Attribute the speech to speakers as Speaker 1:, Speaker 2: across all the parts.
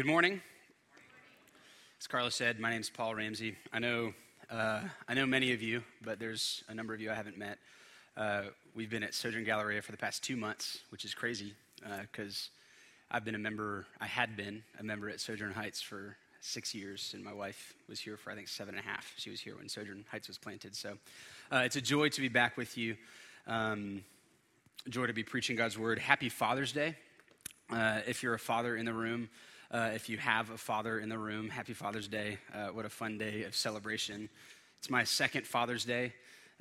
Speaker 1: Good morning. As Carlos said, my name is Paul Ramsey. I know, uh, I know many of you, but there's a number of you I haven't met. Uh, we've been at Sojourn Galleria for the past two months, which is crazy because uh, I've been a member, I had been a member at Sojourn Heights for six years, and my wife was here for, I think, seven and a half. She was here when Sojourn Heights was planted. So uh, it's a joy to be back with you. Um, joy to be preaching God's word. Happy Father's Day. Uh, if you're a father in the room, uh, if you have a father in the room, happy Father's Day. Uh, what a fun day of celebration. It's my second Father's Day.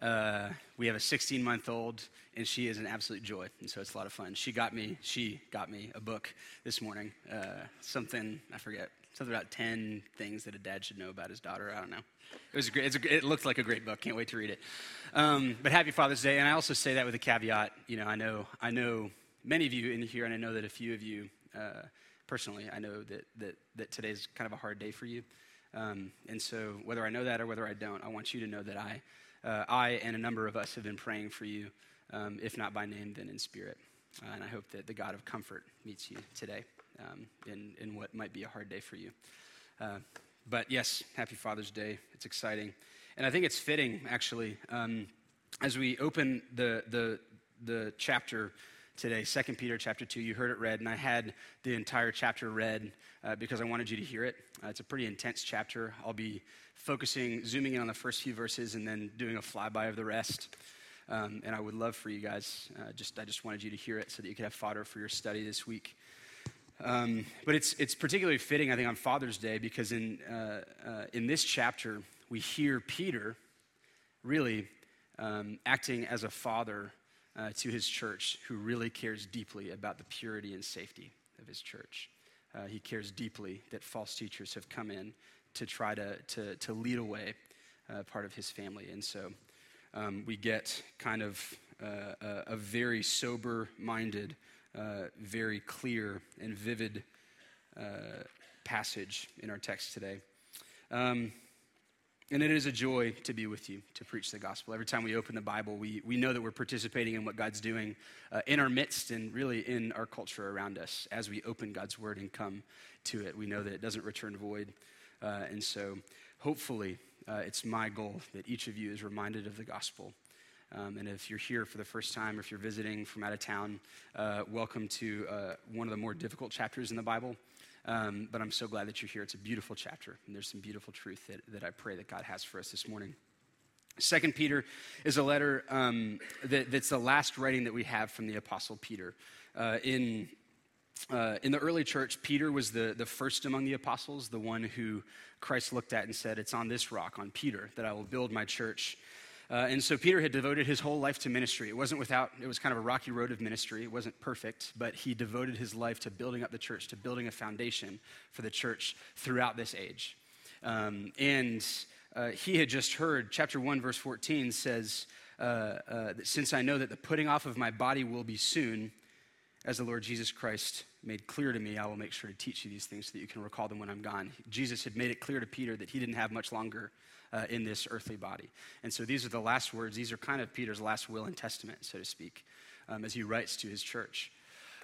Speaker 1: Uh, we have a 16 month old, and she is an absolute joy, and so it's a lot of fun. She got me, she got me a book this morning. Uh, something I forget, something about 10 things that a dad should know about his daughter. I don't know. It was a great. A, it looked like a great book. Can't wait to read it. Um, but happy Father's Day, and I also say that with a caveat. You know, I know, I know many of you in here, and I know that a few of you. Uh, personally, I know that, that, that today's kind of a hard day for you. Um, and so, whether I know that or whether I don't, I want you to know that I, uh, I and a number of us have been praying for you, um, if not by name, then in spirit. Uh, and I hope that the God of comfort meets you today um, in, in what might be a hard day for you. Uh, but yes, happy Father's Day. It's exciting. And I think it's fitting, actually, um, as we open the, the, the chapter today, 2 Peter chapter 2. You heard it read, and I had the entire chapter read uh, because I wanted you to hear it. Uh, it's a pretty intense chapter. I'll be focusing, zooming in on the first few verses, and then doing a flyby of the rest. Um, and I would love for you guys, uh, just I just wanted you to hear it so that you could have fodder for your study this week. Um, but it's, it's particularly fitting, I think, on Father's Day because in, uh, uh, in this chapter, we hear Peter really um, acting as a father uh, to his church who really cares deeply about the purity and safety of his church. Uh, he cares deeply that false teachers have come in to try to, to, to lead away uh, part of his family. And so um, we get kind of uh, a, a, very sober minded, uh, very clear and vivid uh, passage in our text today. Um, and it is a joy to be with you to preach the gospel. Every time we open the Bible, we, we know that we're participating in what God's doing uh, in our midst and really in our culture around us. As we open God's word and come to it, we know that it doesn't return void. Uh, and so, hopefully, uh, it's my goal that each of you is reminded of the gospel. Um, and if you're here for the first time or if you're visiting from out of town, uh, welcome to uh, one of the more difficult chapters in the Bible. Um, but I'm so glad that you're here. It's a beautiful chapter, and there's some beautiful truth that, that I pray that God has for us this morning. Second Peter is a letter um, that, that's the last writing that we have from the Apostle Peter. Uh, in, uh, in the early church, Peter was the, the first among the apostles, the one who Christ looked at and said, It's on this rock, on Peter, that I will build my church. Uh, and so Peter had devoted his whole life to ministry. It wasn't without, it was kind of a rocky road of ministry. It wasn't perfect, but he devoted his life to building up the church, to building a foundation for the church throughout this age. Um, and uh, he had just heard, chapter 1, verse 14 says, uh, uh, since I know that the putting off of my body will be soon, as the Lord Jesus Christ made clear to me, I will make sure to teach you these things so that you can recall them when I'm gone. Jesus had made it clear to Peter that he didn't have much longer uh, in this earthly body. And so these are the last words. These are kind of Peter's last will and testament, so to speak, um, as he writes to his church.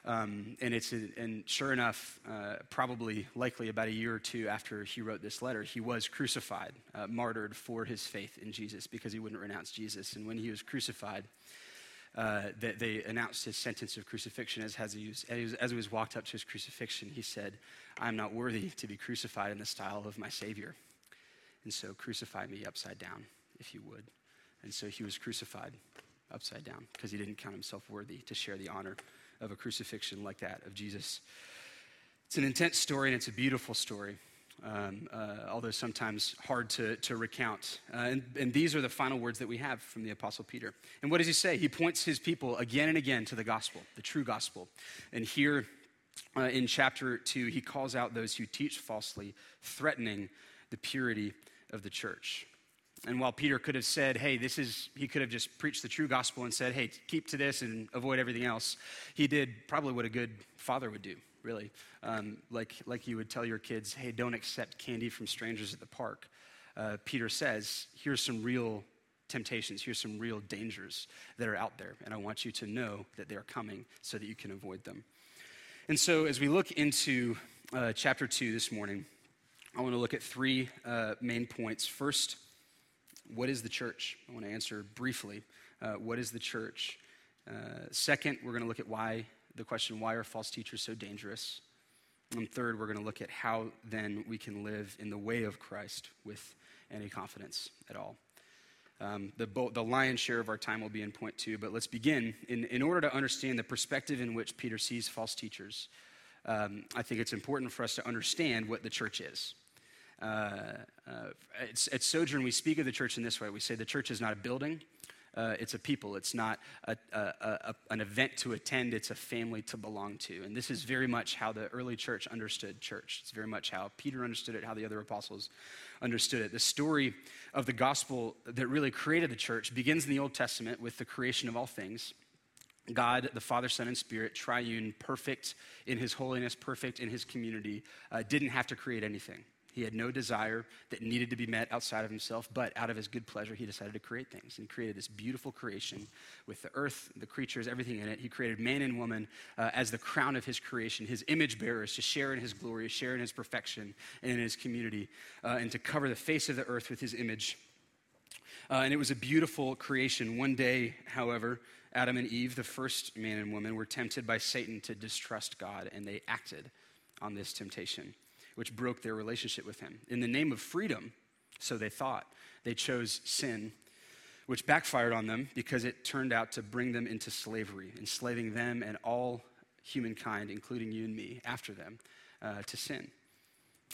Speaker 1: Um, and it's and sure enough, uh, probably likely about a year or two after he wrote this letter, he was crucified, uh, martyred for his faith in Jesus because he wouldn't renounce Jesus. And when he was crucified, uh, that they announced his sentence of crucifixion as, as, he was, as he was walked up to his crucifixion, he said, I'm not worthy to be crucified in the style of my Savior. And so crucify me upside down, if you would. And so he was crucified upside down because he didn't count himself worthy to share the honor of a crucifixion like that of Jesus. It's an intense story and it's a beautiful story, um, uh, although sometimes hard to, to recount. Uh, and, and these are the final words that we have from the Apostle Peter. And what does he say? He points his people again and again to the gospel, the true gospel. And here uh, in chapter 2, he calls out those who teach falsely, threatening the purity of the church. And while Peter could have said, hey, this is, he could have just preached the true gospel and said, hey, keep to this and avoid everything else, he did probably what a good father would do, really. Um, like, like you would tell your kids, hey, don't accept candy from strangers at the park. Uh, Peter says, here's some real temptations, here's some real dangers that are out there, and I want you to know that they're coming so that you can avoid them. And so, as we look into uh, chapter 2 this morning. I want to look at three uh, main points. First, what is the church? I want to answer briefly uh, what is the church? Uh, second, we're going to look at why the question why are false teachers so dangerous? And third, we're going to look at how then we can live in the way of Christ with any confidence at all. Um, the, the lion's share of our time will be in point two, but let's begin. In, in order to understand the perspective in which Peter sees false teachers, um, I think it's important for us to understand what the church is. Uh, uh, at, Sojourn, we speak of the church in this way we say the church is not a building, uh, it's a people. It's not a, a, a, an event to attend, it's a family to belong to. And this is very much how the early church understood church. It's very much how Peter understood it, how the other apostles understood it. The story of the gospel that really created the church begins in the Old Testament with the creation of all things. God, the Father, Son, and Spirit, triune, perfect in his holiness, perfect in his community, uh, didn't have to create anything. He had no desire that needed to be met outside of himself, but out of his good pleasure, he decided to create things. And he created this beautiful creation with the earth, the creatures, everything in it. He created man and woman uh, as the crown of his creation, his image bearers, to share in his glory, share in his perfection, and in his community, uh, and to cover the face of the earth with his image. Uh, and it was a beautiful creation. One day, however, Adam and Eve, the first man and woman, were tempted by Satan to distrust God, and they acted on this temptation which broke their relationship with him. In the name of freedom, so they thought, they chose sin, which backfired on them because it turned out to bring them into slavery, enslaving them and all humankind, including you and me, after them, uh, to sin.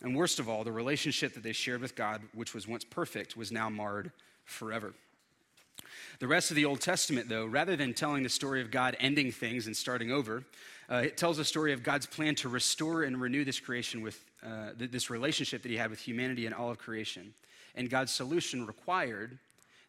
Speaker 1: And worst of all, the relationship that they shared with God, which was once perfect, was now marred forever. The rest of the Old Testament, though, rather than telling the story of God ending things and starting over, uh, it tells a story of God's plan to restore and renew this creation with uh, th- this relationship that he had with humanity and all of creation. And God's solution required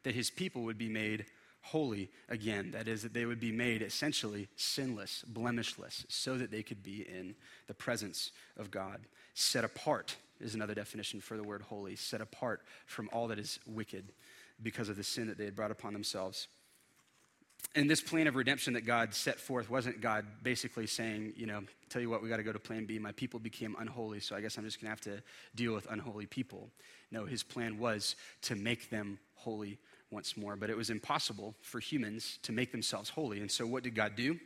Speaker 1: that his people would be made holy again. That is, that they would be made essentially sinless, blemishless, so that they could be in the presence of God. Set apart is another definition for the word holy, set apart from all that is wicked because of the sin that they had brought upon themselves and this plan of redemption that God set forth wasn't God basically saying, you know, tell you what, we got to go to plan B. My people became unholy, so I guess I'm just going to have to deal with unholy people. No, his plan was to make them holy once more. But it was impossible for humans to make themselves holy. And so what did God do?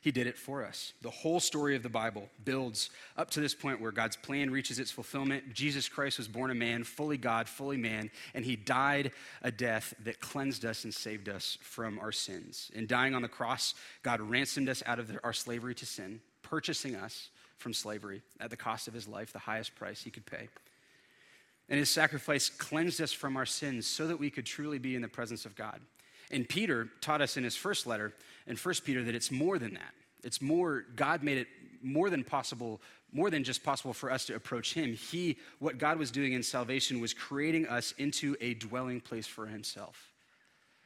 Speaker 1: He did it for us. The whole story of the Bible builds up to this point where God's plan reaches its fulfillment. Jesus Christ was born a man, fully God, fully man, and he died a death that cleansed us and saved us from our sins. In dying on the cross, God ransomed us out of our slavery to sin, purchasing us from slavery at the cost of his life, the highest price he could pay. And his sacrifice cleansed us from our sins so that we could truly be in the presence of God. And Peter taught us in his first letter, in 1 Peter, that it's more than that. It's more, God made it more than possible, more than just possible for us to approach him. He, what God was doing in salvation was creating us into a dwelling place for himself.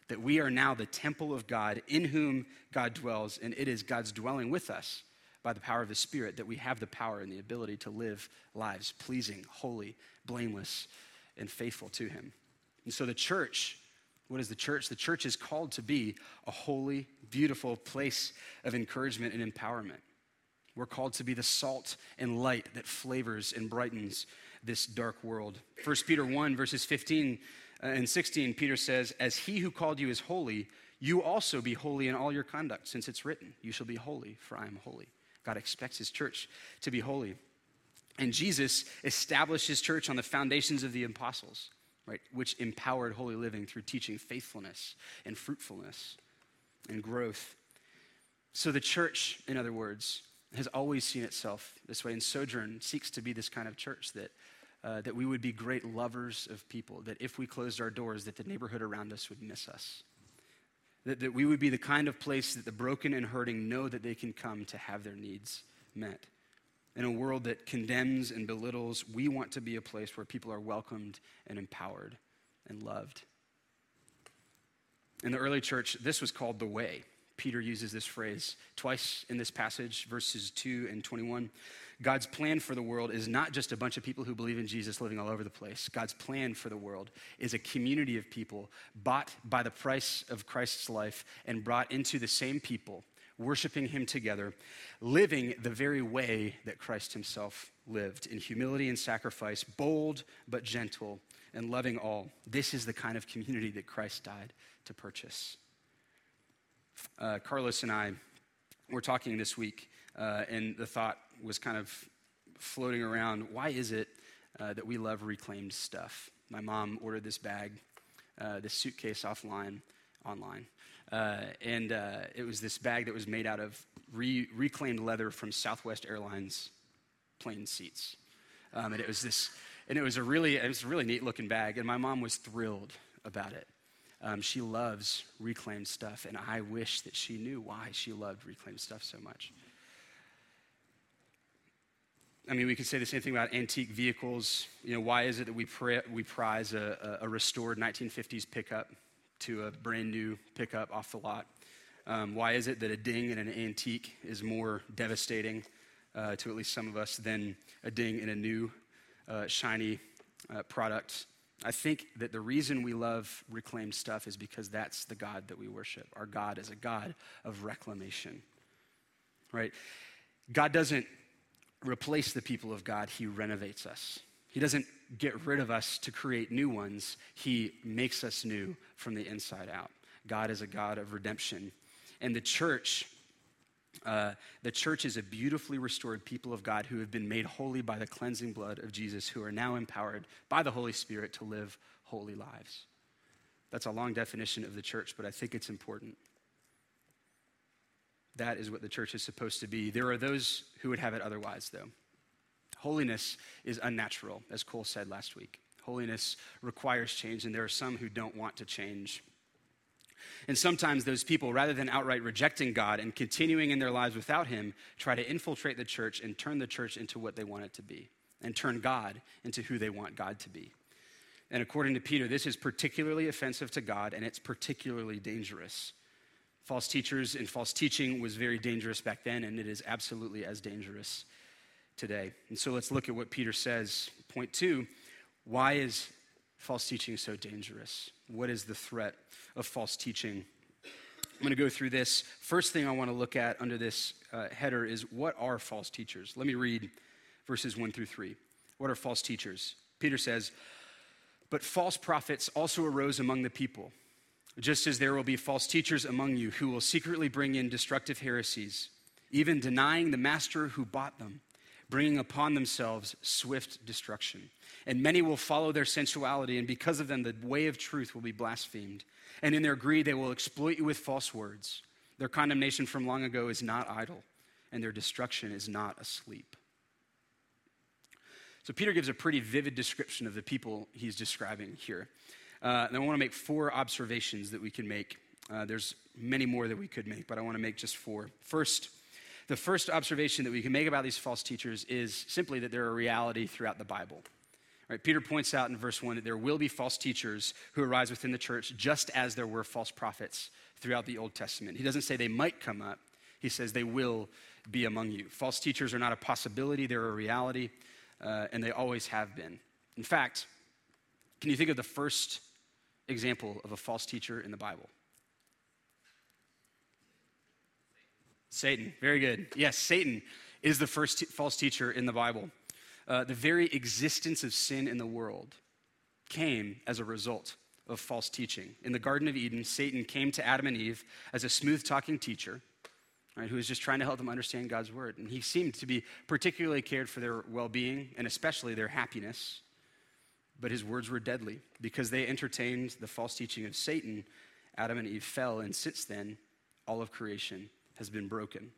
Speaker 1: That we are now the temple of God in whom God dwells, and it is God's dwelling with us by the power of the Spirit that we have the power and the ability to live lives pleasing, holy, blameless, and faithful to him. And so the church what is the church? The church is called to be a holy, beautiful place of encouragement and empowerment. We're called to be the salt and light that flavors and brightens this dark world. 1 Peter 1, verses 15 uh, and 16, Peter says, As he who called you is holy, you also be holy in all your conduct, since it's written, You shall be holy, for I am holy. God expects his church to be holy. And Jesus established his church on the foundations of the apostles right, which empowered holy living through teaching faithfulness and fruitfulness and growth. So the church, in other words, has always seen itself this way, and Sojourn seeks to be this kind of church that. Uh, that we would be great lovers of people, that if we closed our doors, that the neighborhood around us would miss us. That, that we would be the kind of place that the broken and hurting know that they can come to have their needs met. In a world that condemns and belittles, we want to be a place where people are welcomed and empowered and loved. In the early church, this was called the way. Peter uses this phrase twice in this passage, verses 2 and 21. God's plan for the world is not just a bunch of people who believe in Jesus living all over the place. God's plan for the world is a community of people bought by the price of Christ's life and brought into the same people worshiping Him together, living the very way that Christ Himself lived in humility and sacrifice, bold but gentle, and loving all. This is the kind of community that Christ died to purchase. Uh, Carlos and I were talking this week, uh, and the thought was kind of floating around why is it uh, that we love reclaimed stuff? My mom ordered this bag, uh, this suitcase offline, online. Uh, and uh, it was this bag that was made out of re- reclaimed leather from Southwest Airlines plane seats. Um, and it was this, and it was a really, it was a really neat looking bag. And my mom was thrilled about it. Um, she loves reclaimed stuff, and I wish that she knew why she loved reclaimed stuff so much. I mean, we could say the same thing about antique vehicles. You know, why is it that we, pri- we prize a, a, restored 1950s pickup to a brand new pickup off the lot? Um, why is it that a ding in an antique is more devastating uh, to at least some of us than a ding in a new, uh, shiny uh, product? I think that the reason we love reclaimed stuff is because that's the God that we worship. Our God is a God of reclamation, right? God doesn't replace the people of God, He renovates us. He doesn't get rid of us to create new ones, He makes us new from the inside out. God is a God of redemption. And the church uh, the church is a beautifully restored people of God who have been made holy by the cleansing blood of Jesus, who are now empowered by the Holy Spirit to live holy lives. That's a long definition of the church, but I think it's important. That is what the church is supposed to be. There are those who would have it otherwise, though. Holiness is unnatural, as Cole said last week. Holiness requires change, and there are some who don't want to change. And sometimes those people, rather than outright rejecting God and continuing in their lives without Him, try to infiltrate the church and turn the church into what they want it to be, and turn God into who they want God to be. And according to Peter, this is particularly offensive to God and it's particularly dangerous. False teachers and false teaching was very dangerous back then, and it is absolutely as dangerous today. And so let's look at what Peter says. Point two why is false teaching so dangerous? What is the threat of false teaching? I'm going to go through this. First thing I want to look at under this uh, header is what are false teachers? Let me read verses 1 through 3. What are false teachers? Peter says, But false prophets also arose among the people, just as there will be false teachers among you who will secretly bring in destructive heresies, even denying the master who bought them bringing upon themselves swift destruction. And many will follow their sensuality, and because of them, the way of truth will be blasphemed. And in their greed, they will exploit you with false words. Their condemnation from long ago is not idle, and their destruction is not asleep. So, Peter gives a pretty vivid description of the people he's describing here. Uh, and I want to make four observations that we can make. Uh, there's many more that we could make, but I want to make just four. First, the first observation that we can make about these false teachers is simply that they're a reality throughout the Bible. Right, Peter points out in verse 1 that there will be false teachers who arise within the church, just as there were false prophets throughout the Old Testament. He doesn't say they might come up, he says they will be among you. False teachers are not a possibility, they're a reality, uh, and they always have been. In fact, can you think of the first example of a false teacher in the Bible? Satan. Very good. Yes, Satan is the first t- false teacher in the Bible. Uh, the very existence of sin in the world came as a result of false teaching. In the Garden of Eden, Satan came to Adam and Eve as a smooth talking teacher. Right, who was just trying to help them understand God's word. And he seemed to be particularly cared for their well being and especially their happiness. But his words were deadly because they entertained the false teaching of Satan. Adam and Eve fell, and since then, all of creation has been broken.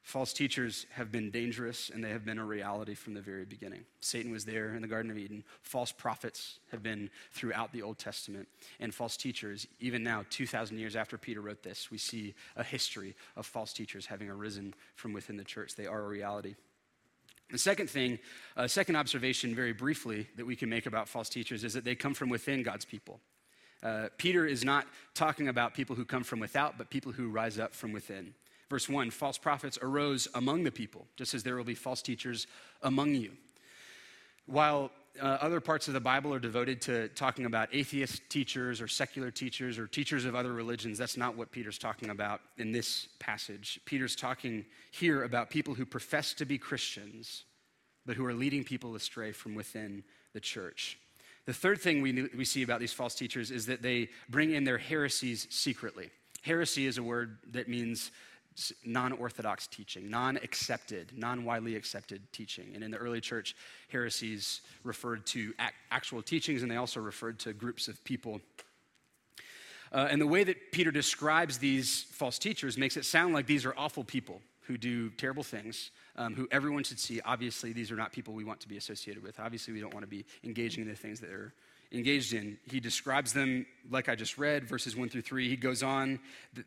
Speaker 1: False teachers have been dangerous and they have been a reality from the very beginning. Satan was there in the Garden of Eden. False prophets have been throughout the Old Testament. And false teachers, even now, 2,000 years after Peter wrote this, we see a history of false teachers having arisen from within the church. They are a reality. The second thing, uh, second observation, very briefly, that we can make about false teachers is that they come from within God's people. Uh, Peter is not talking about people who come from without, but people who rise up from within. Verse 1 false prophets arose among the people, just as there will be false teachers among you. While uh, other parts of the Bible are devoted to talking about atheist teachers or secular teachers or teachers of other religions. That's not what Peter's talking about in this passage. Peter's talking here about people who profess to be Christians, but who are leading people astray from within the church. The third thing we, we see about these false teachers is that they bring in their heresies secretly. Heresy is a word that means non orthodox teaching, non accepted, non widely accepted teaching. And in the early church, heresies referred to actual teachings and they also referred to groups of people. Uh, and the way that Peter describes these false teachers makes it sound like these are awful people who do terrible things, um, who everyone should see. Obviously, these are not people we want to be associated with. Obviously, we don't want to be engaging in the things that are engaged in. He describes them like I just read, verses 1 through 3. He goes on,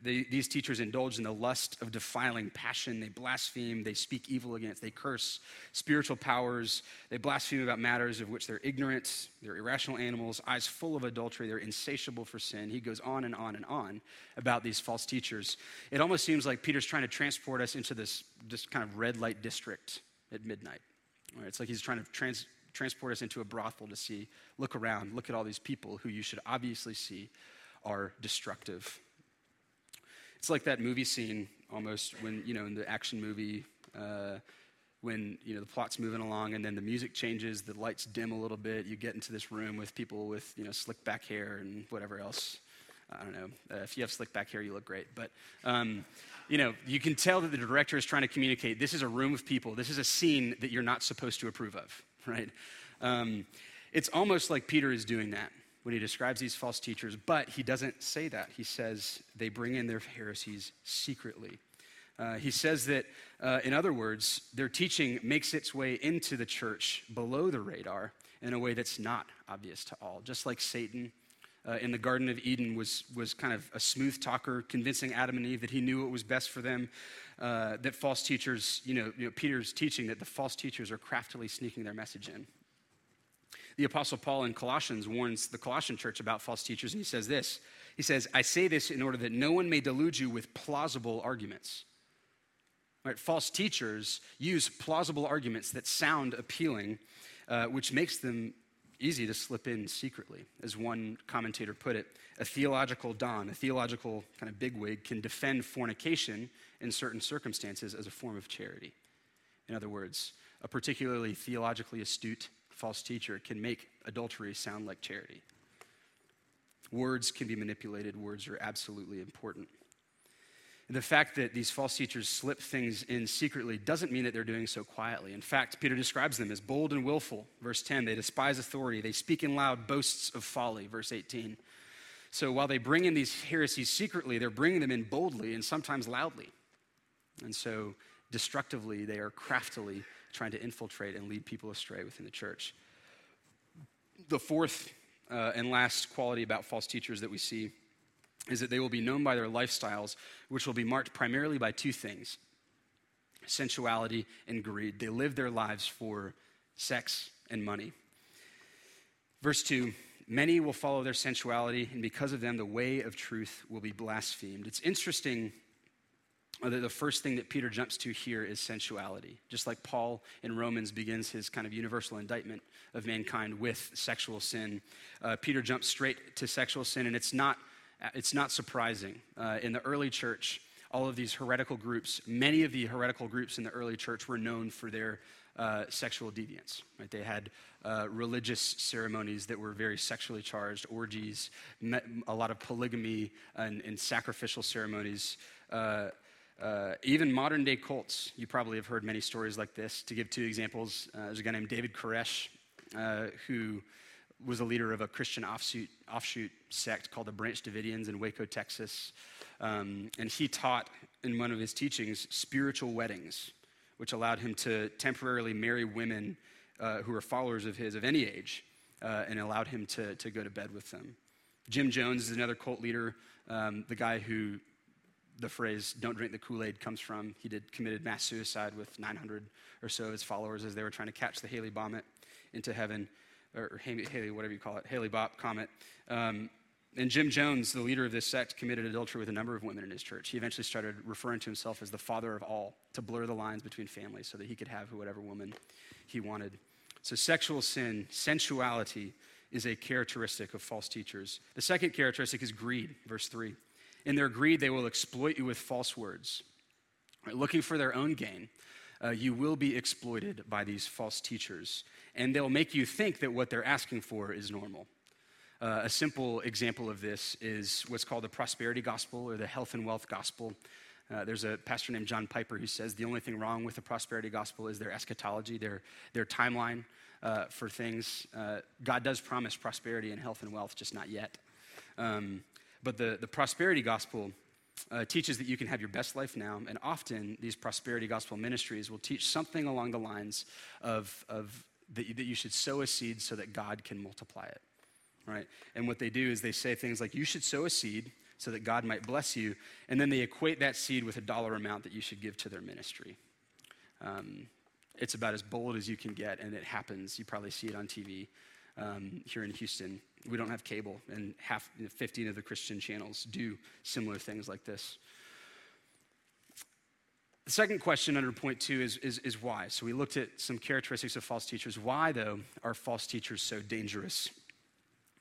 Speaker 1: they, these teachers indulge in the lust of defiling passion. They blaspheme, they speak evil against, they curse spiritual powers. They blaspheme about matters of which they're ignorant. They're irrational animals, eyes full of adultery. They're insatiable for sin. He goes on and on and on about these false teachers. It almost seems like Peter's trying to transport us into this, this kind of red light district at midnight. Right, it's like he's trying to trans, transport us into a brothel to see, look around, look at all these people who you should obviously see are destructive. It's like that movie scene almost when, you know, in the action movie, uh, when, you know, the plot's moving along and then the music changes, the lights dim a little bit, you get into this room with people with, you know, slick back hair and whatever else. I don't know. Uh, if you have slick back hair, you look great. But, um, you know, you can tell that the director is trying to communicate this is a room of people. This is a scene that you're not supposed to approve of. right? Um, it's almost like Peter is doing that when he describes these false teachers, but he doesn't say that. He says they bring in their heresies secretly. Uh, he says that, uh, in other words, their teaching makes its way into the church below the radar in a way that's not obvious to all. Just like Satan uh, in the Garden of Eden was, was kind of a smooth talker, convincing Adam and Eve that he knew what was best for them uh, that false teachers, you know, you know, Peter's teaching that the false teachers are craftily sneaking their message in. The Apostle Paul in Colossians warns the Colossian church about false teachers, and he says this He says, I say this in order that no one may delude you with plausible arguments. Right, false teachers use plausible arguments that sound appealing, uh, which makes them easy to slip in secretly. As one commentator put it, a theological don, a theological kind of bigwig, can defend fornication in certain circumstances as a form of charity. In other words, a particularly theologically astute false teacher can make adultery sound like charity. Words can be manipulated, words are absolutely important. The fact that these false teachers slip things in secretly doesn't mean that they're doing so quietly. In fact, Peter describes them as bold and willful. Verse 10, they despise authority. They speak in loud boasts of folly. Verse 18. So while they bring in these heresies secretly, they're bringing them in boldly and sometimes loudly. And so, destructively, they are craftily trying to infiltrate and lead people astray within the church. The fourth uh, and last quality about false teachers that we see is that they will be known by their lifestyles, which will be marked primarily by two things sensuality and greed. They live their lives for sex and money. Verse 2 Many will follow their sensuality, and because of them, the way of truth will be blasphemed. It's interesting that the first thing that Peter jumps to here is sensuality. Just like Paul in Romans begins his kind of universal indictment of mankind with sexual sin, uh, Peter jumps straight to sexual sin, and it's not, it's not surprising. Uh, in the early church, all of these heretical groups, many of the heretical groups in the early church were known for their uh, sexual deviance. Right? They had uh, religious ceremonies that were very sexually charged, orgies, a lot of polygamy, and, and sacrificial ceremonies. Uh, uh, even modern day cults, you probably have heard many stories like this. To give two examples, uh, there's a guy named David Koresh uh, who was a leader of a Christian offshoot, offshoot sect called the Branch Davidians in Waco, Texas. Um, and he taught in one of his teachings spiritual weddings which allowed him to temporarily marry women uh, who were followers of his of any age uh, and allowed him to, to go to bed with them. Jim Jones is another cult leader, um, the guy who the phrase don't drink the Kool-Aid comes from. He did committed mass suicide with 900 or so of his followers as they were trying to catch the Halley Bomet into heaven, or Haley, whatever you call it, Haley Bop comet. Um, and Jim Jones, the leader of this sect, committed adultery with a number of women in his church. He eventually started referring to himself as the father of all to blur the lines between families so that he could have whatever woman he wanted. So, sexual sin, sensuality, is a characteristic of false teachers. The second characteristic is greed, verse 3. In their greed, they will exploit you with false words. Right, looking for their own gain, uh, you will be exploited by these false teachers, and they'll make you think that what they're asking for is normal. Uh, a simple example of this is what's called the prosperity gospel or the health and wealth gospel. Uh, there's a pastor named John Piper who says the only thing wrong with the prosperity gospel is their eschatology, their, their timeline uh, for things. Uh, God does promise prosperity and health and wealth, just not yet. Um, but the, the prosperity gospel uh, teaches that you can have your best life now, and often these prosperity gospel ministries will teach something along the lines of, of that, you, that you should sow a seed so that God can multiply it, right? And what they do is they say things like, you should sow a seed so that God might bless you. And then they equate that seed with a dollar amount that you should give to their ministry. Um, it's about as bold as you can get, and it happens. You probably see it on TV um, here in Houston. We don't have cable, and half, 15 of the Christian channels do similar things like this. The second question under point two is, is, is why. So we looked at some characteristics of false teachers. Why, though, are false teachers so dangerous?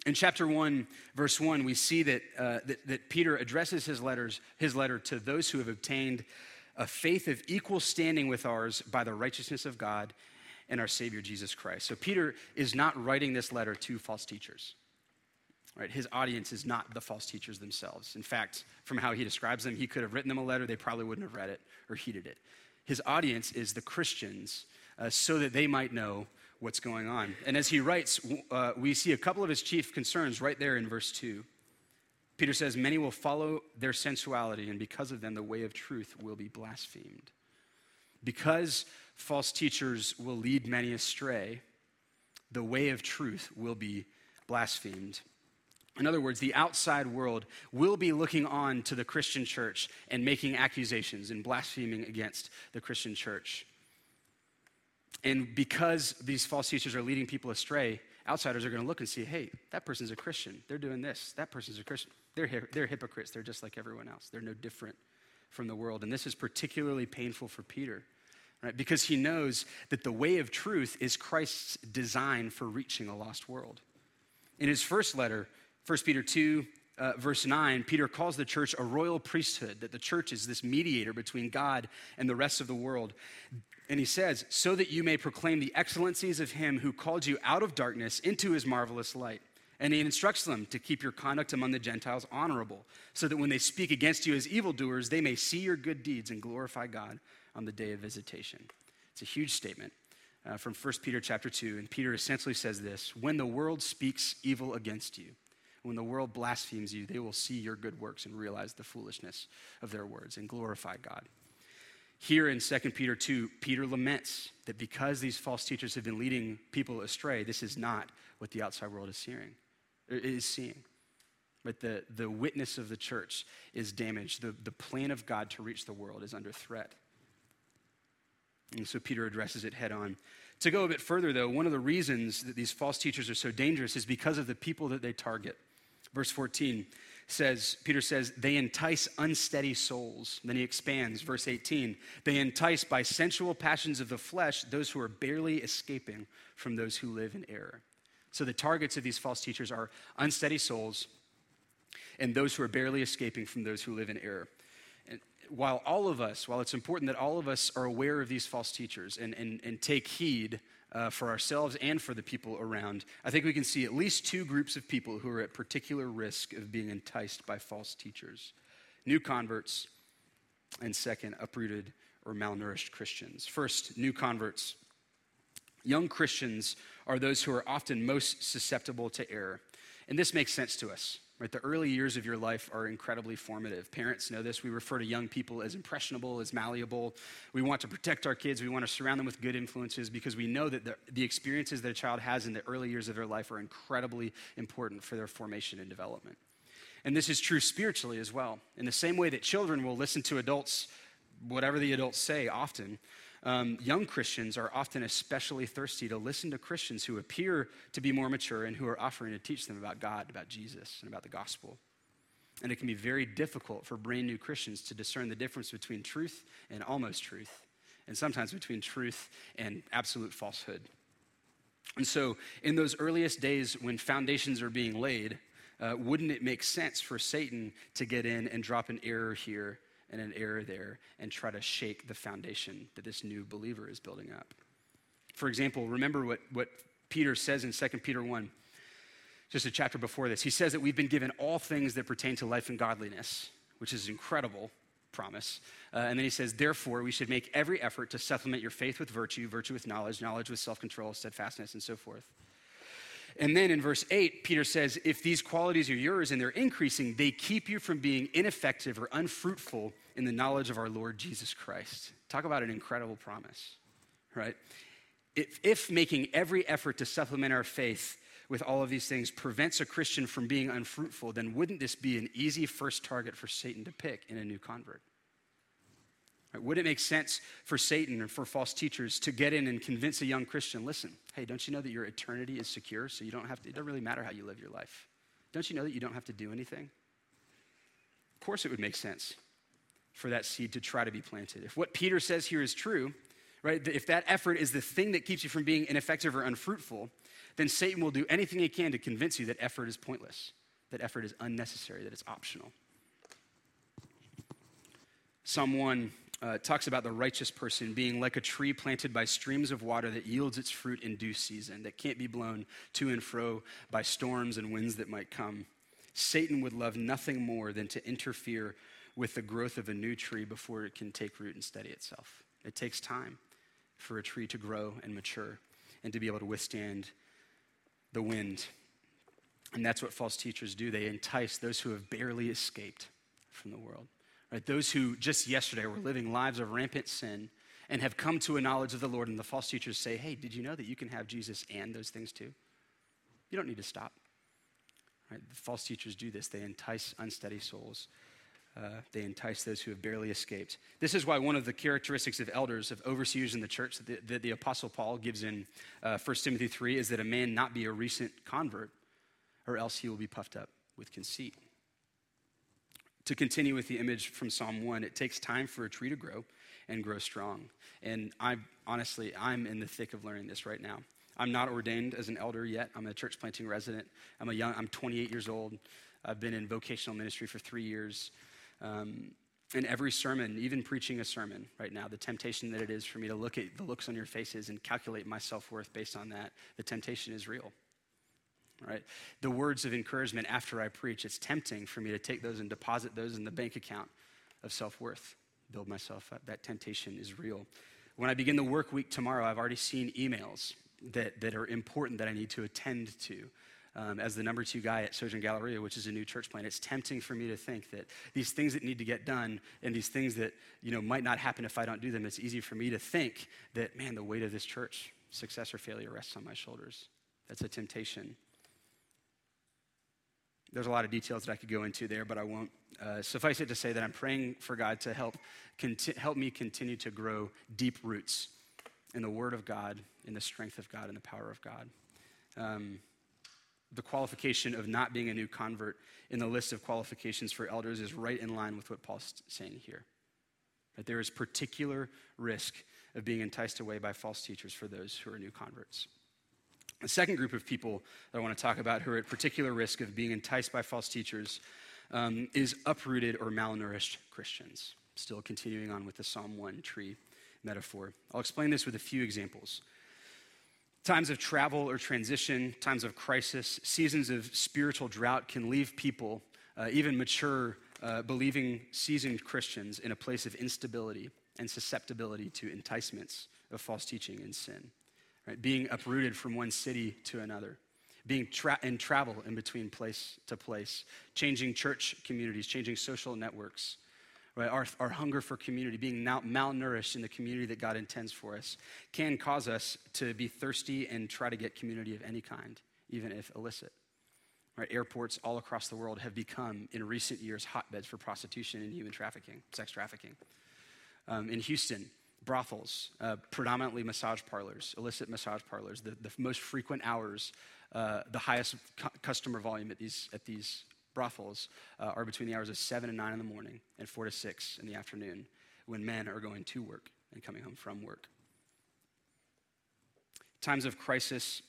Speaker 1: In chapter 1, verse 1, we see that, uh, that, that, Peter addresses his, letters, his letter to those who have obtained a faith of equal standing with ours by the righteousness of God and our Savior Jesus Christ. So Peter is not writing this letter to false teachers. Right? His audience is not the false teachers themselves. In fact, from how he describes them, he could have written them a letter, they probably wouldn't have read it or heeded it. His audience is the Christians uh, so that they might know what's going on. And as he writes, uh, we see a couple of his chief concerns right there in verse 2. Peter says, Many will follow their sensuality, and because of them, the way of truth will be blasphemed. Because false teachers will lead many astray, the way of truth will be blasphemed. In other words, the outside world will be looking on to the Christian church and making accusations and blaspheming against the Christian church. And because these false teachers are leading people astray, outsiders are going to look and see, hey, that person's a Christian. They're doing this. That person's a Christian. They're, they're hypocrites. They're just like everyone else. They're no different from the world. And this is particularly painful for Peter, right? Because he knows that the way of truth is Christ's design for reaching a lost world. In his first letter, 1 Peter 2, uh, verse 9, Peter calls the church a royal priesthood, that the church is this mediator between God and the rest of the world. And he says, so that you may proclaim the excellencies of him who called you out of darkness into his marvelous light. And he instructs them to keep your conduct among the Gentiles honorable, so that when they speak against you as evildoers, they may see your good deeds and glorify God on the day of visitation. It's a huge statement uh, from 1 Peter chapter 2. And Peter essentially says this When the world speaks evil against you, when the world blasphemes you, they will see your good works and realize the foolishness of their words and glorify God. Here in 2 Peter 2, Peter laments that because these false teachers have been leading people astray, this is not what the outside world is hearing, er, is seeing. But the, the witness of the church is damaged. The, the plan of God to reach the world is under threat. And so Peter addresses it head on. To go a bit further, though, one of the reasons that these false teachers are so dangerous is because of the people that they target. Verse 14 says, Peter says, they entice unsteady souls. Then he expands, verse 18, they entice by sensual passions of the flesh those who are barely escaping from those who live in error. So the targets of these false teachers are unsteady souls and those who are barely escaping from those who live in error. And while all of us, while it's important that all of us are aware of these false teachers and, and, and take heed uh, for ourselves and for the people around, I think we can see at least two groups of people who are at particular risk of being enticed by false teachers new converts, and second, uprooted or malnourished Christians. First, new converts. Young Christians are those who are often most susceptible to error. And this makes sense to us. Right? The early years of your life are incredibly formative. Parents know this. We refer to young people as impressionable, as malleable. We want to protect our kids. We want to surround them with good influences because we know that the, the experiences that a child has in the early years of their life are incredibly important for their formation and development. And this is true spiritually as well. In the same way that children will listen to adults, whatever the adults say, often, um, young Christians are often especially thirsty to listen to Christians who appear to be more mature and who are offering to teach them about God, about Jesus, and about the gospel. And it can be very difficult for brand new Christians to discern the difference between truth and almost truth, and sometimes between truth and absolute falsehood. And so, in those earliest days when foundations are being laid, uh, wouldn't it make sense for Satan to get in and drop an error here and an error there and try to shake the foundation that this new believer is building up? For example, remember what, what Peter says in 2 Peter 1, just a chapter before this. He says that we've been given all things that pertain to life and godliness, which is an incredible promise. Uh, and then he says, Therefore, we should make every effort to supplement your faith with virtue, virtue with knowledge, knowledge with self control, steadfastness, and so forth. And then in verse 8, Peter says, If these qualities are yours and they're increasing, they keep you from being ineffective or unfruitful in the knowledge of our Lord Jesus Christ. Talk about an incredible promise, right? If, if making every effort to supplement our faith with all of these things prevents a Christian from being unfruitful, then wouldn't this be an easy first target for Satan to pick in a new convert? Would it make sense for Satan or for false teachers to get in and convince a young Christian, listen, hey, don't you know that your eternity is secure, so you don't have to, it doesn't really matter how you live your life? Don't you know that you don't have to do anything? Of course, it would make sense for that seed to try to be planted. If what Peter says here is true, right, if that effort is the thing that keeps you from being ineffective or unfruitful, then Satan will do anything he can to convince you that effort is pointless, that effort is unnecessary, that it's optional. Someone uh, talks about the righteous person being like a tree planted by streams of water that yields its fruit in due season, that can't be blown to and fro by storms and winds that might come. Satan would love nothing more than to interfere with the growth of a new tree before it can take root and steady itself. It takes time for a tree to grow and mature and to be able to withstand the wind. And that's what false teachers do. They entice those who have barely escaped from the world. Right? Those who just yesterday were living lives of rampant sin and have come to a knowledge of the Lord, and the false teachers say, Hey, did you know that you can have Jesus and those things too? You don't need to stop. Right? The false teachers do this. They entice unsteady souls. Uh, they entice those who have barely escaped. This is why one of the characteristics of elders, of overseers in the church, that the, that the Apostle Paul gives in uh, 1 Timothy 3 is that a man not be a recent convert, or else he will be puffed up with conceit to continue with the image from Psalm 1, it takes time for a tree to grow and grow strong. And I honestly, I'm in the thick of learning this right now. I'm not ordained as an elder yet. I'm a church planting resident. I'm a young, I'm 28 years old. I've been in vocational ministry for three years. Um, and every sermon, even preaching a sermon right now, the temptation that it is for me to look at the looks on your faces and calculate my self worth based on that, the temptation is real right? The words of encouragement after I preach, it's tempting for me to take those and deposit those in the bank account of self worth, build myself up. That temptation is real. When I begin the work week tomorrow, I've already seen emails that, that are important that I need to attend to. Um, as the number two guy at Sojourn Galleria, which is a new church plant, it's tempting for me to think that these things that need to get done and these things that you know might not happen if I don't do them, it's easy for me to think that man, the weight of this church, success or failure, rests on my shoulders. That's a temptation. There's a lot of details that I could go into there, but I won't. Uh, suffice it to say that I'm praying for God to help, conti- help me continue to grow deep roots in the Word of God, in the strength of God, in the power of God. Um, the qualification of not being a new convert in the list of qualifications for elders is right in line with what Paul's saying here. That there is particular risk of being enticed away by false teachers for those who are new converts. The second group of people that I want to talk about who are at particular risk of being enticed by false teachers um, is uprooted or malnourished Christians. Still continuing on with the Psalm 1 tree metaphor. I'll explain this with a few examples. Times of travel or transition, times of crisis, seasons of spiritual drought can leave people, uh, even mature, uh, believing, seasoned Christians, in a place of instability and susceptibility to enticements of false teaching and sin right? being uprooted from one city to another, being tra- in travel in between place to place, changing church communities, changing social networks, right? Our, our hunger for community, being mal- malnourished in the community that God intends for us, can cause us to be thirsty and try to get community of any kind, even if illicit. Right? Airports all across the world have become, in recent years, hotbeds for prostitution and human trafficking, sex trafficking. Um, in Houston, brothels, uh, predominantly massage parlors, illicit massage parlors, the, the most frequent hours, uh, the highest cu- customer volume at these, at these brothels uh, are between the hours of 7 and 9 in the morning and 4 to 6 in the afternoon when men are going to work and coming home from work. Times of crisis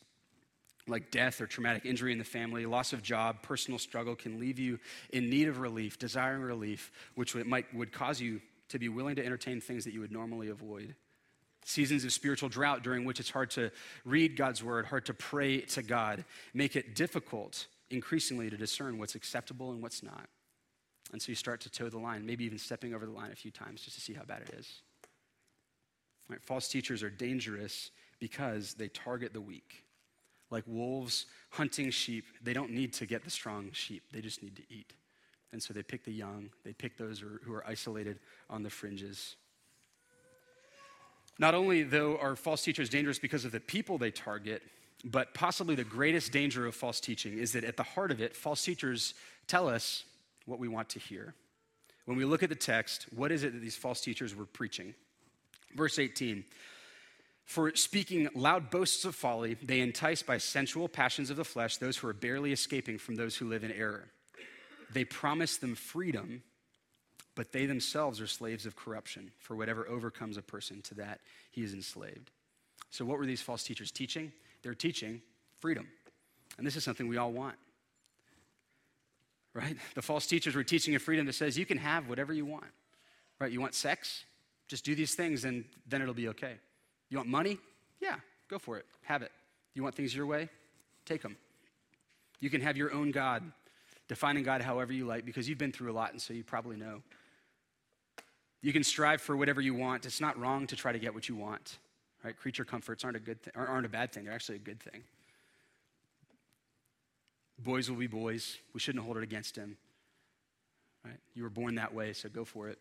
Speaker 1: like death or traumatic injury in the family, loss of job, personal struggle can leave you in need of relief, desiring relief, which might, would cause you to be willing to entertain things that you would normally avoid. Seasons of spiritual drought during which it's hard to read God's word, hard to pray to God, make it difficult increasingly to discern what's acceptable and what's not. And so you start to toe the line, maybe even stepping over the line a few times just to see how bad it is. Right? False teachers are dangerous because they target the weak. Like wolves hunting sheep, they don't need to get the strong sheep, they just need to eat. And so they pick the young, they pick those who are isolated on the fringes. Not only, though, are false teachers dangerous because of the people they target, but possibly the greatest danger of false teaching is that at the heart of it, false teachers tell us what we want to hear. When we look at the text, what is it that these false teachers were preaching? Verse 18 For speaking loud boasts of folly, they entice by sensual passions of the flesh those who are barely escaping from those who live in error. They promise them freedom, but they themselves are slaves of corruption. For whatever overcomes a person, to that he is enslaved. So, what were these false teachers teaching? They're teaching freedom. And this is something we all want. Right? The false teachers were teaching a freedom that says you can have whatever you want. Right? You want sex? Just do these things and then it'll be okay. You want money? Yeah, go for it. Have it. You want things your way? Take them. You can have your own God, defining God however you like because you've been through a lot and so you probably know. You can strive for whatever you want. It's not wrong to try to get what you want. Right? Creature comforts aren't a good thing, aren't a bad thing. They're actually a good thing. Boys will be boys. We shouldn't hold it against him. Right? You were born that way, so go for it.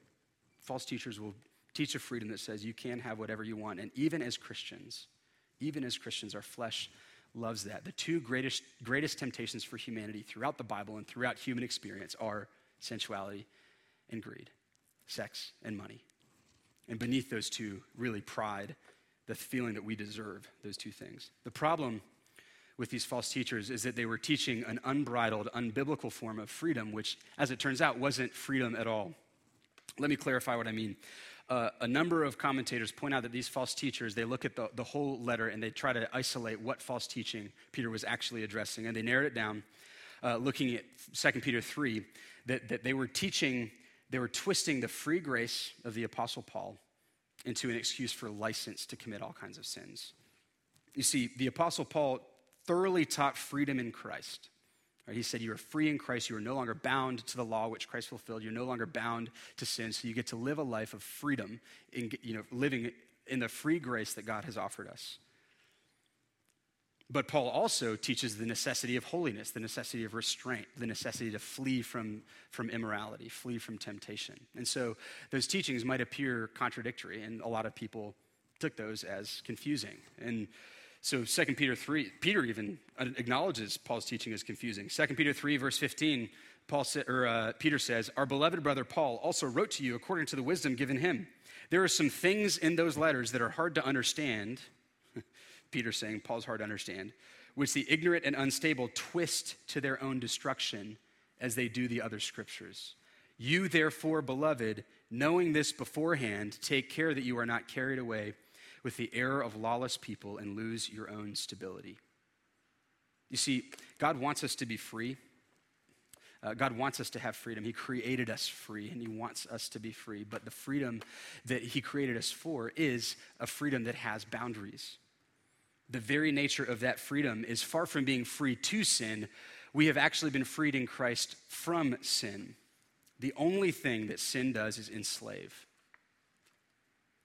Speaker 1: False teachers will teach a freedom that says you can have whatever you want. And even as Christians, even as Christians, our flesh loves that. The two greatest, greatest temptations for humanity throughout the Bible and throughout human experience are sensuality and greed, sex and money. And beneath those two, really pride, the feeling that we deserve those two things. The problem with these false teachers is that they were teaching an unbridled, unbiblical form of freedom, which, as it turns out, wasn't freedom at all. Let me clarify what I mean uh, a number of commentators point out that these false teachers, they look at the, the whole letter and they try to isolate what false teaching Peter was actually addressing. And they narrowed it down, uh, looking at 2 Peter 3, that, that they were teaching, they were twisting the free grace of the Apostle Paul into an excuse for license to commit all kinds of sins. You see, the Apostle Paul thoroughly taught freedom in Christ. He said, You are free in Christ. You are no longer bound to the law which Christ fulfilled. You're no longer bound to sin. So you get to live a life of freedom, in, you know, living in the free grace that God has offered us. But Paul also teaches the necessity of holiness, the necessity of restraint, the necessity to flee from, from immorality, flee from temptation. And so those teachings might appear contradictory, and a lot of people took those as confusing. And so 2 Peter 3, Peter even acknowledges Paul's teaching is confusing. 2 Peter 3, verse 15, Paul sa- or, uh, Peter says, Our beloved brother Paul also wrote to you according to the wisdom given him. There are some things in those letters that are hard to understand. Peter saying Paul's hard to understand, which the ignorant and unstable twist to their own destruction as they do the other scriptures. You, therefore, beloved, knowing this beforehand, take care that you are not carried away with the error of lawless people and lose your own stability. You see, God wants us to be free. Uh, God wants us to have freedom. He created us free and He wants us to be free. But the freedom that He created us for is a freedom that has boundaries. The very nature of that freedom is far from being free to sin. We have actually been freed in Christ from sin. The only thing that sin does is enslave.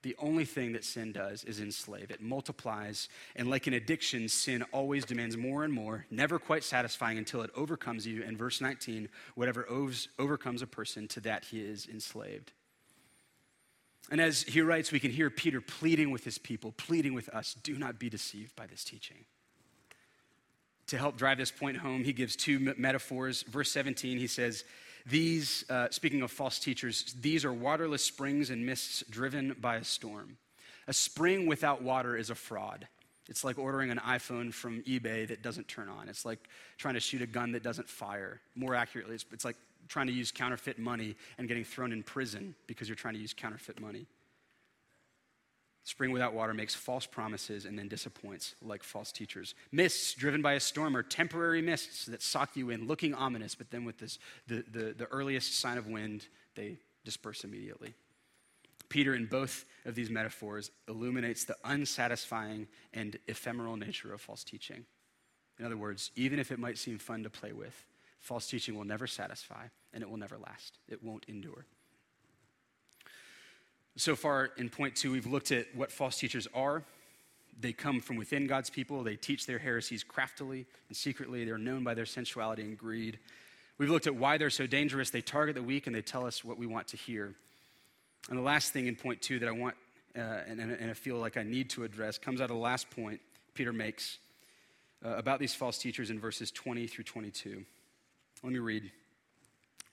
Speaker 1: The only thing that sin does is enslave. It multiplies, and like an addiction, sin always demands more and more, never quite satisfying until it overcomes you. And verse 19, whatever overcomes a person, to that he is enslaved. And as he writes, we can hear Peter pleading with his people, pleading with us do not be deceived by this teaching. To help drive this point home, he gives two metaphors. Verse 17, he says, these, uh, speaking of false teachers, these are waterless springs and mists driven by a storm. A spring without water is a fraud. It's like ordering an iPhone from eBay that doesn't turn on. It's like trying to shoot a gun that doesn't fire. More accurately, it's, it's like trying to use counterfeit money and getting thrown in prison because you're trying to use counterfeit money. Spring without water makes false promises and then disappoints like false teachers. Mists driven by a storm are temporary mists that sock you in, looking ominous, but then with this, the, the, the earliest sign of wind, they disperse immediately. Peter, in both of these metaphors, illuminates the unsatisfying and ephemeral nature of false teaching. In other words, even if it might seem fun to play with, false teaching will never satisfy and it will never last. It won't endure. So far in point two, we've looked at what false teachers are. They come from within God's people. They teach their heresies craftily and secretly. They're known by their sensuality and greed. We've looked at why they're so dangerous. They target the weak and they tell us what we want to hear. And the last thing in point two that I want uh, and, and, I feel like I need to address comes out of the last point Peter makes uh, about these false teachers in verses 20 through 22. Let me read.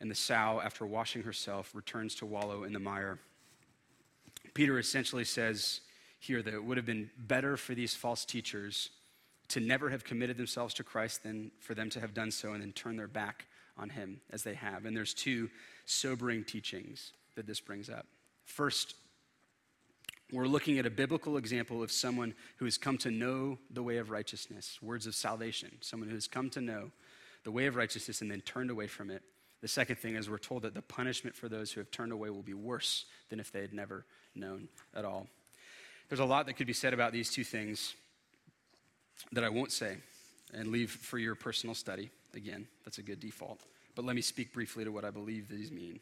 Speaker 1: and the sow, after washing herself, returns to wallow in the mire. Peter essentially says here that it would have been better for these false teachers to never have committed themselves to Christ than for them to have done so and then turn their back on him as they have. And there's two sobering teachings that this brings up. First, we're looking at a biblical example of someone who has come to know the way of righteousness, words of salvation, someone who has come to know the way of righteousness and then turned away from it the second thing is we're told that the punishment for those who have turned away will be worse than if they had never known at all. There's a lot that could be said about these two things that I won't say and leave for your personal study. Again, that's a good default. But let me speak briefly to what I believe these mean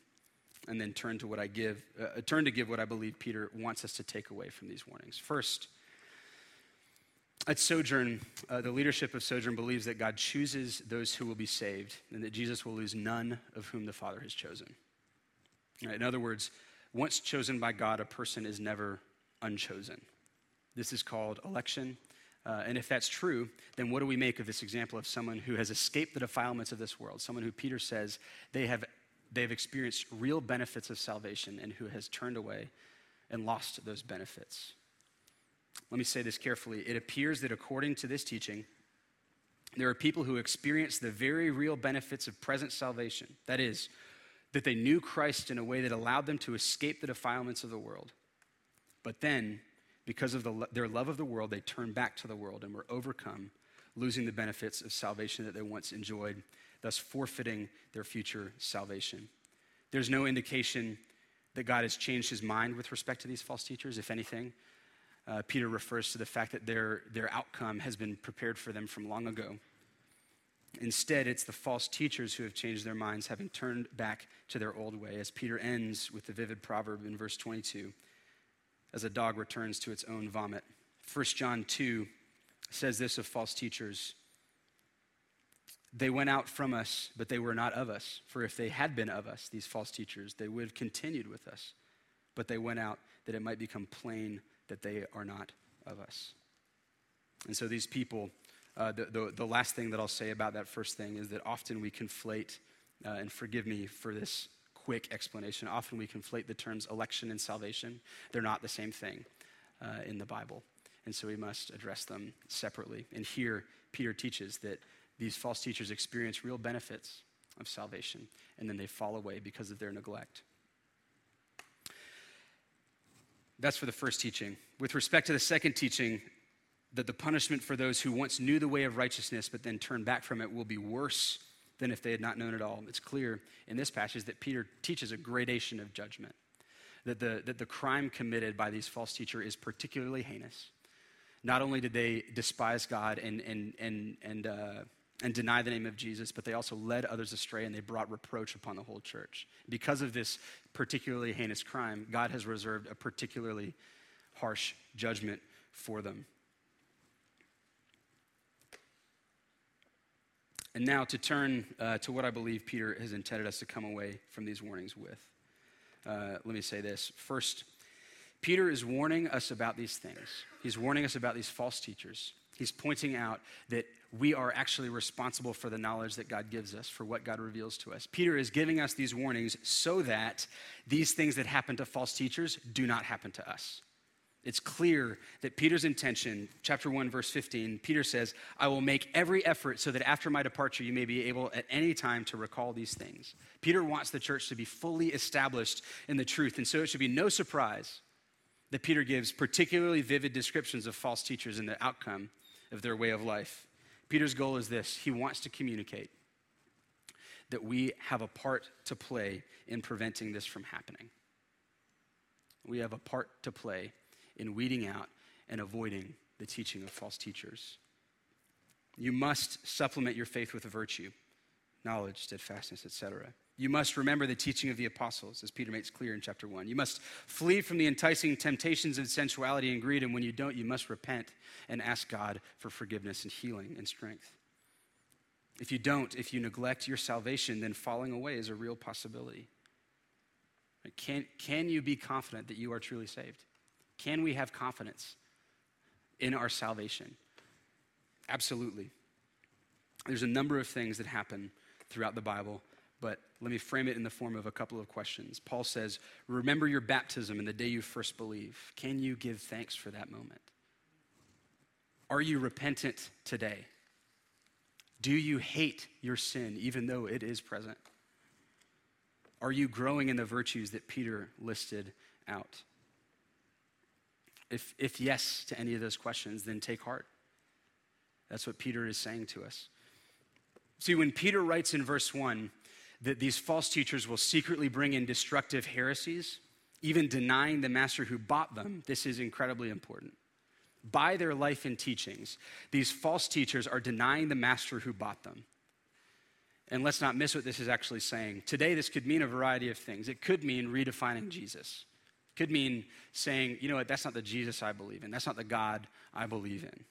Speaker 1: and then turn to what I give, uh, turn to give what I believe Peter wants us to take away from these warnings. First, at Sojourn, uh, the leadership of Sojourn believes that God chooses those who will be saved and that Jesus will lose none of whom the Father has chosen. In other words, once chosen by God, a person is never unchosen. This is called election. Uh, and if that's true, then what do we make of this example of someone who has escaped the defilements of this world? Someone who Peter says they have, they have experienced real benefits of salvation and who has turned away and lost those benefits. Let me say this carefully. It appears that according to this teaching, there are people who experience the very real benefits of present salvation. That is, that they knew Christ in a way that allowed them to escape the defilements of the world. But then, because of the, their love of the world, they turned back to the world and were overcome, losing the benefits of salvation that they once enjoyed, thus forfeiting their future salvation. There's no indication that God has changed his mind with respect to these false teachers. If anything, uh, Peter refers to the fact that their, their outcome has been prepared for them from long ago. Instead, it's the false teachers who have changed their minds, having turned back to their old way, as Peter ends with the vivid proverb in verse 22 as a dog returns to its own vomit. 1 John 2 says this of false teachers They went out from us, but they were not of us. For if they had been of us, these false teachers, they would have continued with us. But they went out that it might become plain that they are not of us. And so these people, uh, the, the, the, last thing that I'll say about that first thing is that often we conflate, uh, and forgive me for this quick explanation, often we conflate the terms election and salvation. They're not the same thing uh, in the Bible. And so we must address them separately. And here, Peter teaches that these false teachers experience real benefits of salvation, and then they fall away because of their neglect. That's for the first teaching. With respect to the second teaching, that the punishment for those who once knew the way of righteousness but then turned back from it will be worse than if they had not known it all. It's clear in this passage that Peter teaches a gradation of judgment, that the, that the crime committed by these false teachers is particularly heinous. Not only did they despise God and, and, and, and uh, and deny the name of Jesus, but they also led others astray and they brought reproach upon the whole church. Because of this particularly heinous crime, God has reserved a particularly harsh judgment for them. And now to turn uh, to what I believe Peter has intended us to come away from these warnings with. Uh, let me say this. First, Peter is warning us about these things. He's warning us about these false teachers. He's pointing out that we are actually responsible for the knowledge that God gives us, for what God reveals to us. Peter is giving us these warnings so that these things that happen to false teachers do not happen to us. It's clear that Peter's intention, chapter 1, verse 15, Peter says, I will make every effort so that after my departure you may be able at any time to recall these things. Peter wants the church to be fully established in the truth, and so it should be no surprise that Peter gives particularly vivid descriptions of false teachers and the outcome of their way of life. Peter's goal is this he wants to communicate that we have a part to play in preventing this from happening. We have a part to play in weeding out and avoiding the teaching of false teachers. You must supplement your faith with virtue, knowledge, steadfastness, etc. You must remember the teaching of the apostles, as Peter makes clear in chapter 1. You must flee from the enticing temptations of sensuality and greed, and when you don't, you must repent and ask God for forgiveness and healing and strength. If you don't, if you neglect your salvation, then falling away is a real possibility. Can, can you be confident that you are truly saved? Can we have confidence in our salvation? Absolutely. There's a number of things that happen throughout the Bible, but let me frame it in the form of a couple of questions. Paul says, Remember your baptism and the day you first believe. Can you give thanks for that moment? Are you repentant today? Do you hate your sin even though it is present? Are you growing in the virtues that Peter listed out? If, if yes to any of those questions, then take heart. That's what Peter is saying to us. See, when Peter writes in verse 1 that these false teachers will secretly bring in destructive heresies, even denying the master who bought them, this is incredibly important. By their life and teachings, these false teachers are denying the master who bought them. And let's not miss what this is actually saying. Today, this could mean a variety of things. It could mean redefining Jesus. it Could mean saying, you know what, that's not the Jesus I believe in. That's not the God I believe in.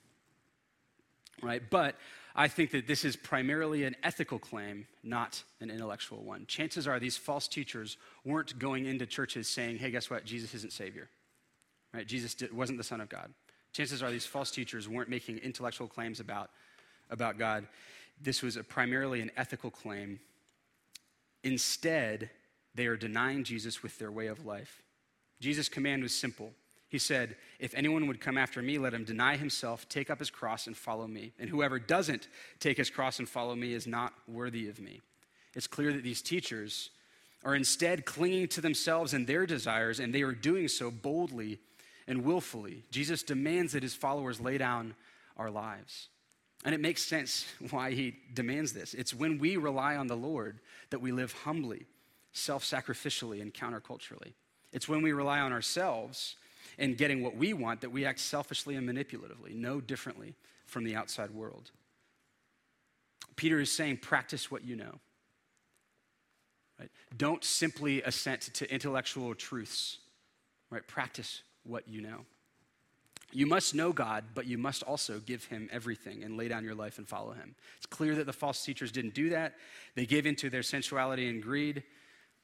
Speaker 1: Right? But I think that this is primarily an ethical claim, not an intellectual one. Chances are these false teachers weren't going into churches saying, hey, guess what? Jesus isn't Savior. Right? Jesus wasn't the Son of God. Chances are these false teachers weren't making intellectual claims about, about God. This was primarily an ethical claim. Instead, they are denying Jesus with their way of life. Jesus' command was simple. He said, If anyone would come after me, let him deny himself, take up his cross, and follow me. And whoever doesn't take his cross and follow me is not worthy of me. It's clear that these teachers are instead clinging to themselves and their desires, and they are doing so boldly and willfully. Jesus demands that his followers lay down our lives. And it makes sense why he demands this. It's when we rely on the Lord that we live humbly, self sacrificially, and counterculturally. It's when we rely on ourselves and getting what we want that we act selfishly and manipulatively, no differently from the outside world. Peter is saying, practice what you know. Right? Don't simply assent to intellectual truths. Right? Practice what you know. You must know God, but you must also give him everything and lay down your life and follow him. It's clear that the false teachers didn't do that. They gave into their sensuality and greed.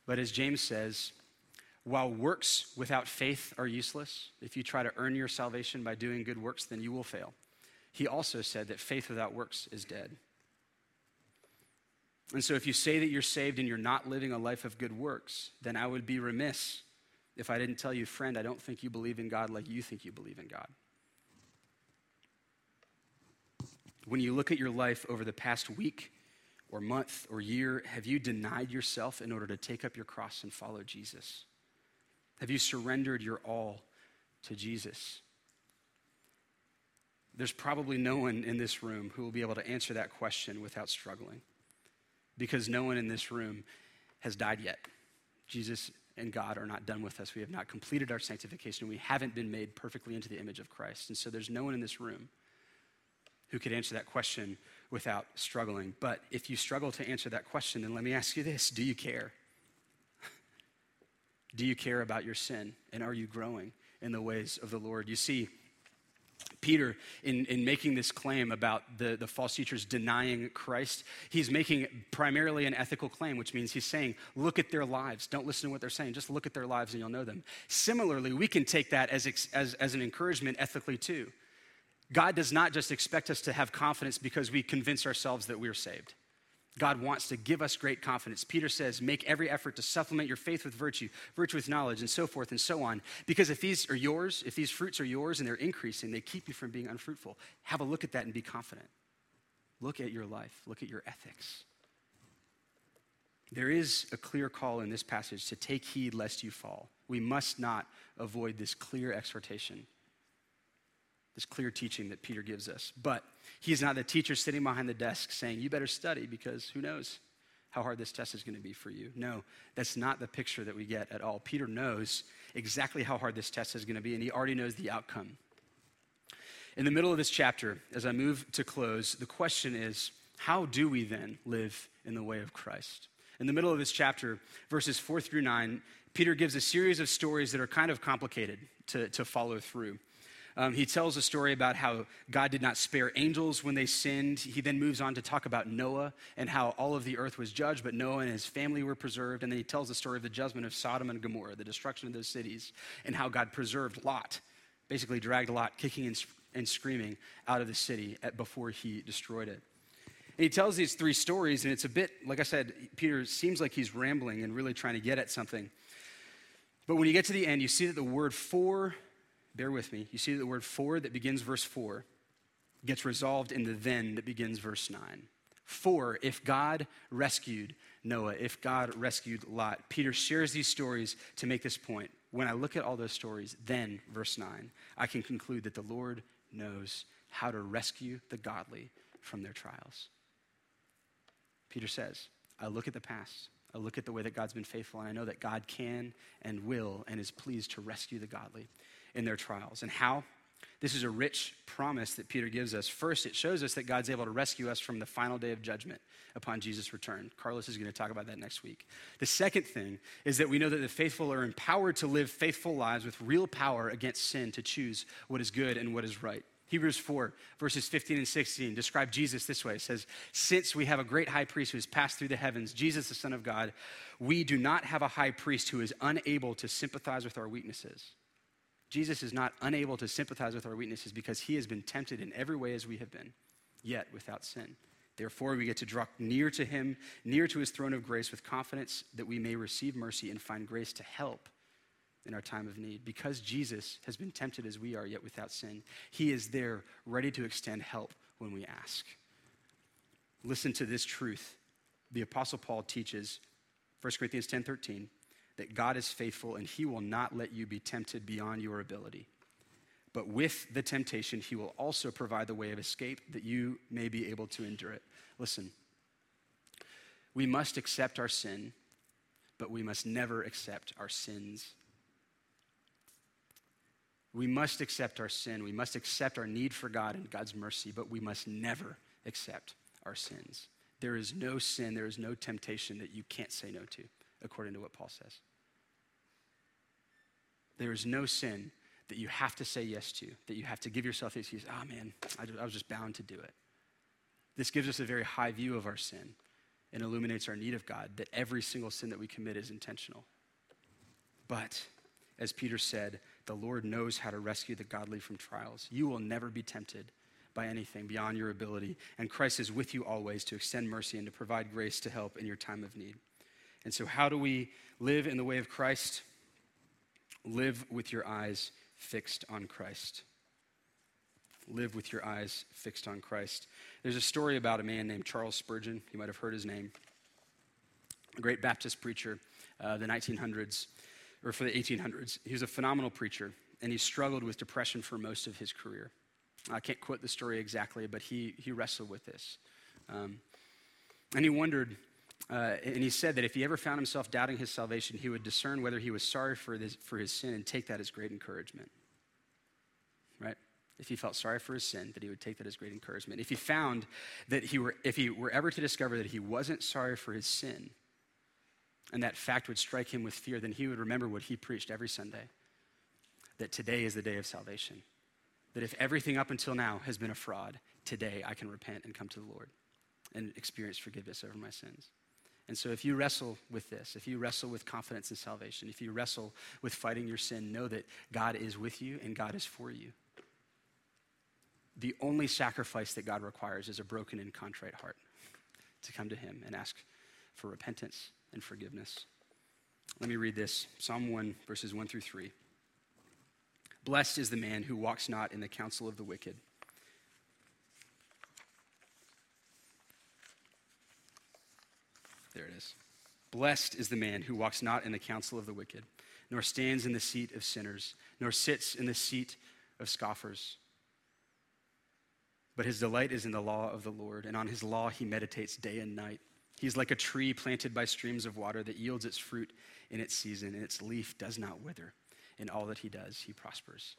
Speaker 1: But as James says, while works without faith are useless, if you try to earn your salvation by doing good works, then you will fail. He also said that faith without works is dead. And so, if you say that you're saved and you're not living a life of good works, then I would be remiss if I didn't tell you, friend, I don't think you believe in God like you think you believe in God. When you look at your life over the past week or month or year, have you denied yourself in order to take up your cross and follow Jesus? Have you surrendered your all to Jesus? There's probably no one in this room who will be able to answer that question without struggling because no one in this room has died yet. Jesus and God are not done with us. We have not completed our sanctification. We haven't been made perfectly into the image of Christ. And so there's no one in this room who could answer that question without struggling. But if you struggle to answer that question, then let me ask you this do you care? Do you care about your sin? And are you growing in the ways of the Lord? You see, Peter, in, in making this claim about the, the false teachers denying Christ, he's making primarily an ethical claim, which means he's saying, look at their lives. Don't listen to what they're saying. Just look at their lives and you'll know them. Similarly, we can take that as, as, as an encouragement ethically too. God does not just expect us to have confidence because we convince ourselves that we're saved. God wants to give us great confidence. Peter says, make every effort to supplement your faith with virtue, virtue with knowledge, and so forth and so on. Because if these are yours, if these fruits are yours and they're increasing, they keep you from being unfruitful. Have a look at that and be confident. Look at your life, look at your ethics. There is a clear call in this passage to take heed lest you fall. We must not avoid this clear exhortation this clear teaching that Peter gives us. But he's not the teacher sitting behind the desk saying, You better study because who knows how hard this test is going to be for you. No, that's not the picture that we get at all. Peter knows exactly how hard this test is going to be, and he already knows the outcome. In the middle of this chapter, as I move to close, the question is how do we then live in the way of Christ? In the middle of this chapter, verses four through nine, Peter gives a series of stories that are kind of complicated to, to follow through. Um, he tells a story about how God did not spare angels when they sinned. He then moves on to talk about Noah and how all of the earth was judged, but Noah and his family were preserved. And then he tells the story of the judgment of Sodom and Gomorrah, the destruction of those cities, and how God preserved Lot, basically dragged Lot kicking and, and screaming out of the city at, before he destroyed it. And he tells these three stories, and it's a bit, like I said, Peter seems like he's rambling and really trying to get at something. But when you get to the end, you see that the word for bear with me. You see the word for that begins verse 4 gets resolved in the then that begins verse 9. For, if God rescued Noah, if God rescued Lot, Peter shares these stories to make this point. When I look at all those stories, then, verse 9, I can conclude that the Lord knows how to rescue the godly from their trials. Peter says, I look at the past, I look at the way that God's been faithful, and I know that God can and will and is pleased to rescue the godly in their trials. And how? This is a rich promise that Peter gives us. First, it shows us that God's able to rescue us from the final day of judgment upon Jesus' return. Carlos is going to talk about that next week. The second thing is that we know that the faithful are empowered to live faithful lives with real power against sin to choose what is good and what is right. Hebrews 4, verses 15 and 16 describe Jesus this way. It says, Since we have a great high priest who has passed through the heavens, Jesus, the Son of God, we do not have a high priest who is unable to sympathize with our weaknesses Jesus is not unable to sympathize with our weaknesses because he has been tempted in every way as we have been, yet without sin. Therefore, we get to draw near to him, near to his throne of grace with confidence that we may receive mercy and find grace to help in our time of need. Because Jesus has been tempted as we are, yet without sin, he is there ready to extend help when we ask. Listen to this truth. The Apostle Paul teaches 1 Corinthians 10 13 that God is faithful and he will not let you be tempted beyond your ability. But with the temptation, he will also provide the way of escape that you may be able to endure it. Listen, we must accept our sin, but we must never accept our sins. We must accept our sin. We must accept our need for God and God's mercy, but we must never accept our sins. There is no sin, there is no temptation that you can't say no to according to what Paul says. There is no sin that you have to say yes to, that you have to give yourself the excuse, oh man, I, I was just bound to do it. This gives us a very high view of our sin and illuminates our need of God, that every single sin that we commit is intentional. But, as Peter said, the Lord knows how to rescue the godly from trials. You will never be tempted by anything beyond your ability, and Christ is with you always to extend mercy and to provide grace to help in your time of need. And so, how do we live in the way of Christ? Live with your eyes fixed on Christ. Live with your eyes fixed on Christ. There's a story about a man named Charles Spurgeon. You might have heard his name. A great Baptist preacher, uh, the 1900s, or for the 1800s. He was a phenomenal preacher, and he struggled with depression for most of his career. I can't quote the story exactly, but he, he wrestled with this. Um, and he wondered uh, and he said that if he ever found himself doubting his salvation, he would discern whether he was sorry for, for his sin and take that as great encouragement. Right? If he felt sorry for his sin, that he would take that as great encouragement. If he found that he were, if he were ever to discover that he wasn't sorry for his sin, and that fact would strike him with fear, then he would remember what he preached every Sunday that today is the day of salvation. That if everything up until now has been a fraud, today I can repent and come to the Lord and experience forgiveness over my sins. And so, if you wrestle with this, if you wrestle with confidence in salvation, if you wrestle with fighting your sin, know that God is with you and God is for you. the only sacrifice that God requires is a broken and contrite heart to come to Him and ask for repentance and forgiveness. Let me read this Psalm 1, verses 1 through 3. Blessed is the man who walks not in the counsel of the wicked. There it is. Blessed is the man who walks not in the counsel of the wicked, nor stands in the seat of sinners, nor sits in the seat of scoffers. But his delight is in the law of the Lord, and on his law he meditates day and night. He's like a tree planted by streams of water that yields its fruit in its season, and its leaf does not wither. In all that he does, he prospers.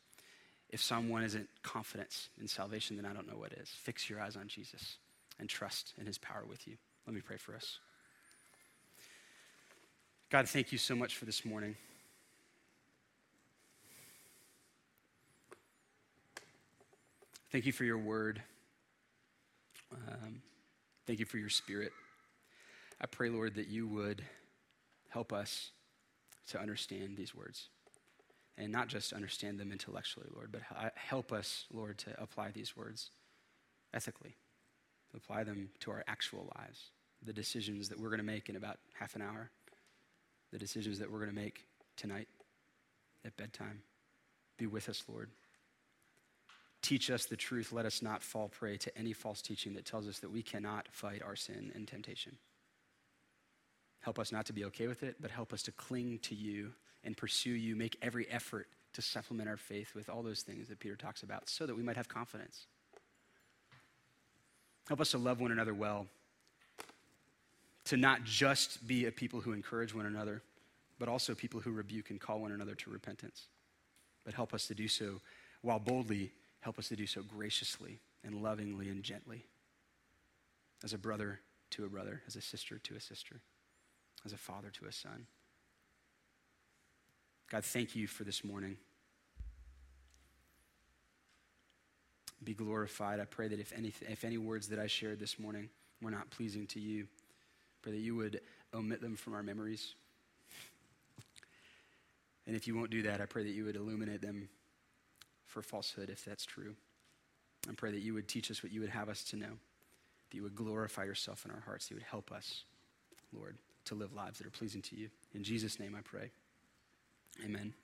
Speaker 1: If someone isn't confidence in salvation, then I don't know what is. Fix your eyes on Jesus and trust in his power with you. Let me pray for us. God, thank you so much for this morning. Thank you for your word. Um, thank you for your spirit. I pray, Lord, that you would help us to understand these words. And not just understand them intellectually, Lord, but help us, Lord, to apply these words ethically, apply them to our actual lives, the decisions that we're going to make in about half an hour, the decisions that we're going to make tonight at bedtime. Be with us, Lord. Teach us the truth. Let us not fall prey to any false teaching that tells us that we cannot fight our sin and temptation. Help us not to be okay with it, but help us to cling to you and pursue you. Make every effort to supplement our faith with all those things that Peter talks about so that we might have confidence. Help us to love one another well, to not just be a people who encourage one another, but also people who rebuke and call one another to repentance. But help us to do so while boldly Help us to do so graciously and lovingly and gently. As a brother to a brother, as a sister to a sister, as a father to a son. God, thank you for this morning. Be glorified. I pray that if any, if any words that I shared this morning were not pleasing to you, pray that you would omit them from our memories. And if you won't do that, I pray that you would illuminate them for falsehood if that's true. I pray that you would teach us what you would have us to know, that you would glorify yourself in our hearts, that you would help us, Lord, to live lives that are pleasing to you. In Jesus' name I pray. Amen.